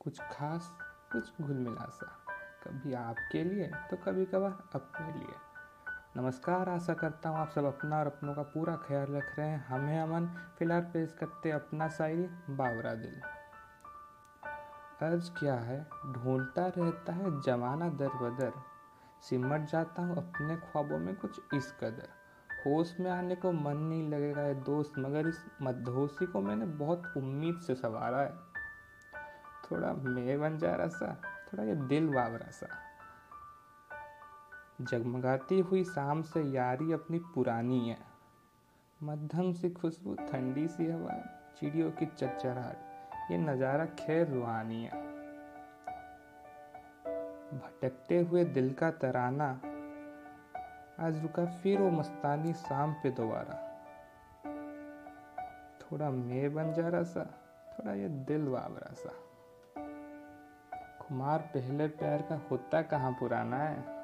कुछ खास कुछ घुल मिला सा कभी आपके लिए तो कभी कभार अपने लिए। नमस्कार, आशा करता हूँ आप सब अपना और अपनों का पूरा ख्याल रख रहे हैं। हमें अमन, फ़िलहाल पेश करते अपना शायरी बावरा दिल। अर्ज़ क्या है? ढूंढता रहता है जमाना दर बदर। सिमट जाता हूँ अपने ख्वाबों में कुछ इस कदर। होश में आने को मन नहीं लगेगा ये दोस्त, मगर इस मदहोशी को मैंने बहुत उम्मीद से संवारा है। थोड़ा मैं बन जा रहा सा, थोड़ा ये दिल वावरा सा। जगमगाती हुई शाम से यारी अपनी पुरानी है। मध्यम सी खुशबू, ठंडी सी हवा, चिड़ियों की चचराहट ये नज़ारा खैर रूहानी है। भटकते हुए दिल का तराना, आज रुका फिर वो मस्तानी शाम पे दोबारा। थोड़ा मैं बन जा रहा सा, थोड़ा ये दिल वावरा सा। कुमार पहले प्यार का होता कहाँ पुराना है?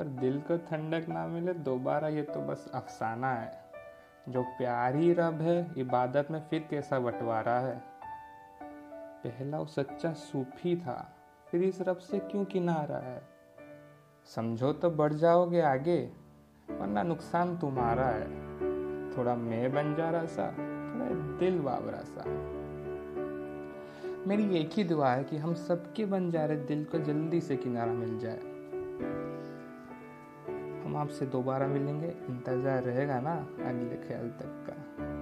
पर दिल को ठंडक ना मिले, दोबारा ये तो बस अफसाना है। जो प्यार रब है, इबादत में फिर कैसा बंटवारा है? पहला वो सच्चा सूफी था, फिर इस रब से क्यों किनारा है? समझो तो बढ़ जाओगे आगे, वरना नुकसान तुम्हारा है। थोड़ा मैं बन जा रहा सा, थोड़ा दिल बाबरा सा। मेरी एक ही दुआ है कि हम सबके बन जा रहे दिल को जल्दी से किनारा मिल जाए। हम आपसे दोबारा मिलेंगे। इंतज़ार रहेगा ना अगले ख्याल तक का।